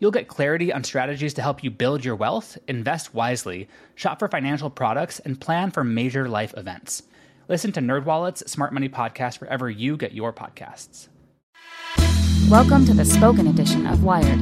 You'll get clarity on strategies to help you build your wealth, invest wisely, shop for financial products, and plan for major life events. Listen to NerdWallet's Smart Money Podcast wherever you get your podcasts. Welcome to the spoken edition of Wired.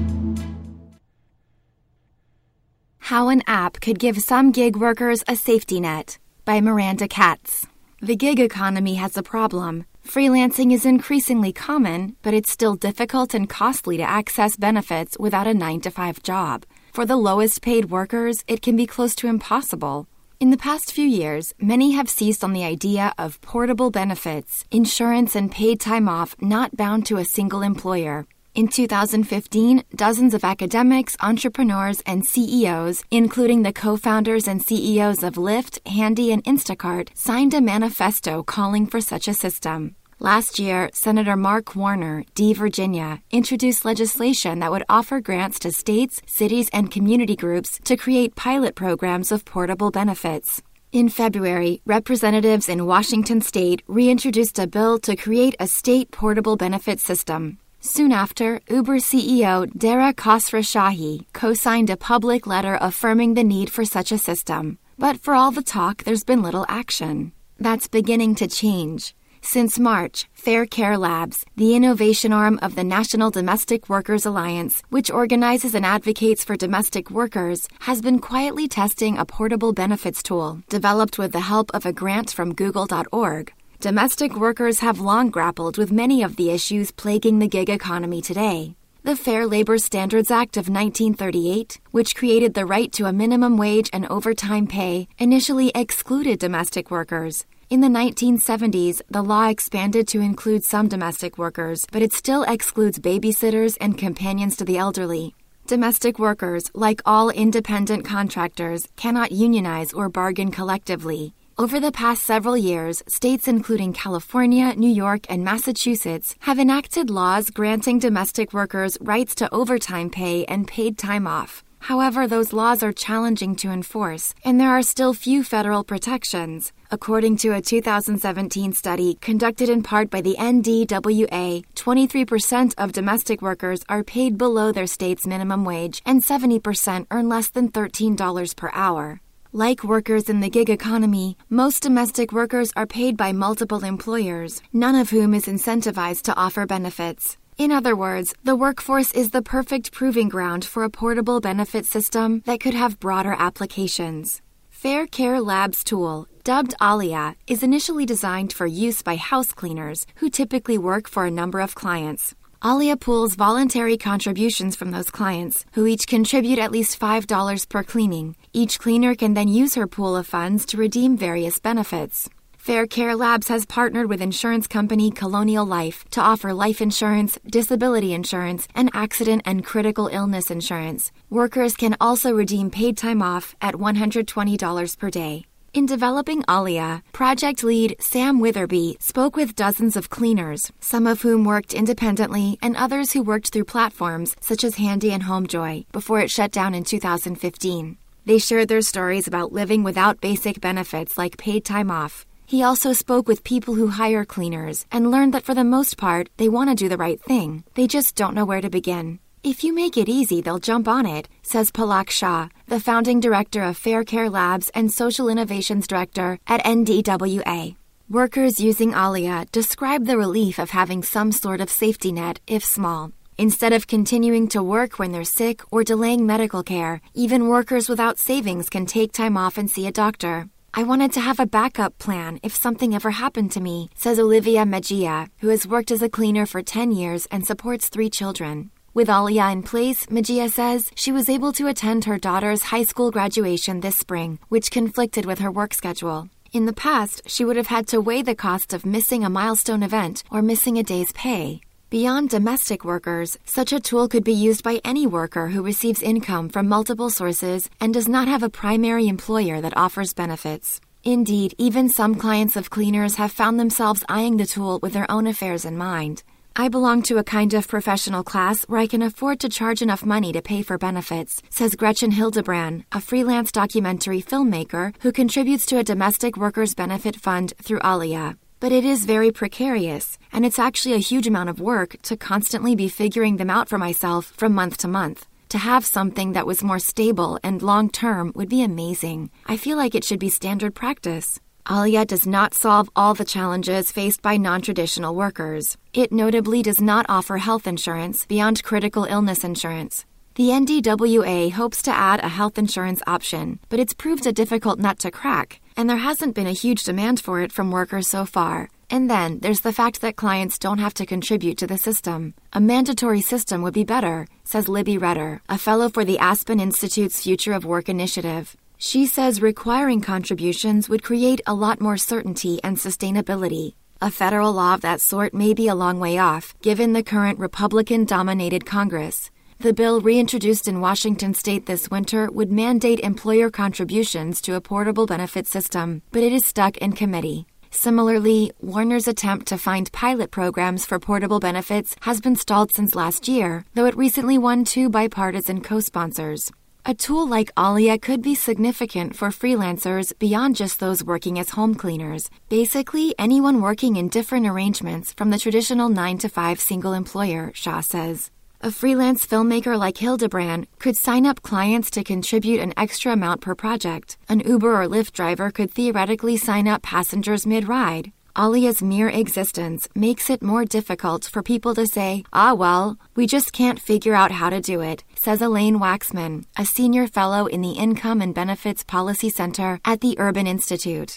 How an App Could Give Some Gig Workers a Safety Net by Miranda Katz. The gig economy has a problem. Freelancing is increasingly common, but it's still difficult and costly to access benefits without a 9 to 5 job. For the lowest paid workers, it can be close to impossible. In the past few years, many have seized on the idea of portable benefits, insurance, and paid time off not bound to a single employer. In 2015, dozens of academics, entrepreneurs, and CEOs, including the co founders and CEOs of Lyft, Handy, and Instacart, signed a manifesto calling for such a system. Last year, Senator Mark Warner, D. Virginia, introduced legislation that would offer grants to states, cities, and community groups to create pilot programs of portable benefits. In February, representatives in Washington state reintroduced a bill to create a state portable benefit system. Soon after, Uber CEO Dara Khosrowshahi co-signed a public letter affirming the need for such a system. But for all the talk, there's been little action. That's beginning to change. Since March, Fair Care Labs, the innovation arm of the National Domestic Workers Alliance, which organizes and advocates for domestic workers, has been quietly testing a portable benefits tool developed with the help of a grant from Google.org. Domestic workers have long grappled with many of the issues plaguing the gig economy today. The Fair Labor Standards Act of 1938, which created the right to a minimum wage and overtime pay, initially excluded domestic workers. In the 1970s, the law expanded to include some domestic workers, but it still excludes babysitters and companions to the elderly. Domestic workers, like all independent contractors, cannot unionize or bargain collectively. Over the past several years, states including California, New York, and Massachusetts have enacted laws granting domestic workers rights to overtime pay and paid time off. However, those laws are challenging to enforce, and there are still few federal protections. According to a 2017 study conducted in part by the NDWA, 23% of domestic workers are paid below their state's minimum wage, and 70% earn less than $13 per hour. Like workers in the gig economy, most domestic workers are paid by multiple employers, none of whom is incentivized to offer benefits. In other words, the workforce is the perfect proving ground for a portable benefit system that could have broader applications. Fair Care Labs tool, dubbed Alia, is initially designed for use by house cleaners who typically work for a number of clients. Alia pools voluntary contributions from those clients, who each contribute at least $5 per cleaning. Each cleaner can then use her pool of funds to redeem various benefits. Fair Care Labs has partnered with insurance company Colonial Life to offer life insurance, disability insurance, and accident and critical illness insurance. Workers can also redeem paid time off at $120 per day. In developing Alia, project lead Sam Witherby spoke with dozens of cleaners, some of whom worked independently and others who worked through platforms such as Handy and Homejoy before it shut down in 2015. They shared their stories about living without basic benefits like paid time off he also spoke with people who hire cleaners and learned that for the most part, they want to do the right thing. They just don't know where to begin. If you make it easy, they'll jump on it, says Palak Shah, the founding director of Fair Care Labs and Social Innovations Director at NDWA. Workers using Alia describe the relief of having some sort of safety net, if small. Instead of continuing to work when they're sick or delaying medical care, even workers without savings can take time off and see a doctor. I wanted to have a backup plan if something ever happened to me, says Olivia Mejia, who has worked as a cleaner for 10 years and supports three children. With Alia in place, Mejia says she was able to attend her daughter's high school graduation this spring, which conflicted with her work schedule. In the past, she would have had to weigh the cost of missing a milestone event or missing a day's pay. Beyond domestic workers, such a tool could be used by any worker who receives income from multiple sources and does not have a primary employer that offers benefits. Indeed, even some clients of cleaners have found themselves eyeing the tool with their own affairs in mind. I belong to a kind of professional class where I can afford to charge enough money to pay for benefits, says Gretchen Hildebran, a freelance documentary filmmaker who contributes to a domestic workers benefit fund through Alia. But it is very precarious, and it's actually a huge amount of work to constantly be figuring them out for myself from month to month. To have something that was more stable and long term would be amazing. I feel like it should be standard practice. Alia does not solve all the challenges faced by non traditional workers. It notably does not offer health insurance beyond critical illness insurance. The NDWA hopes to add a health insurance option, but it's proved a difficult nut to crack, and there hasn't been a huge demand for it from workers so far. And then there's the fact that clients don't have to contribute to the system. A mandatory system would be better, says Libby Reder, a fellow for the Aspen Institute's Future of Work initiative. She says requiring contributions would create a lot more certainty and sustainability. A federal law of that sort may be a long way off, given the current Republican dominated Congress. The bill reintroduced in Washington state this winter would mandate employer contributions to a portable benefit system, but it is stuck in committee. Similarly, Warner's attempt to find pilot programs for portable benefits has been stalled since last year, though it recently won two bipartisan co sponsors. A tool like Alia could be significant for freelancers beyond just those working as home cleaners. Basically, anyone working in different arrangements from the traditional 9 to 5 single employer, Shah says. A freelance filmmaker like Hildebran could sign up clients to contribute an extra amount per project. An Uber or Lyft driver could theoretically sign up passengers mid ride. Alia's mere existence makes it more difficult for people to say, ah, well, we just can't figure out how to do it, says Elaine Waxman, a senior fellow in the Income and Benefits Policy Center at the Urban Institute.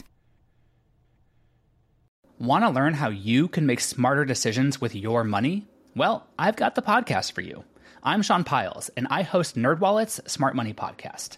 Want to learn how you can make smarter decisions with your money? Well, I've got the podcast for you. I'm Sean Pyles, and I host NerdWallet's Smart Money Podcast.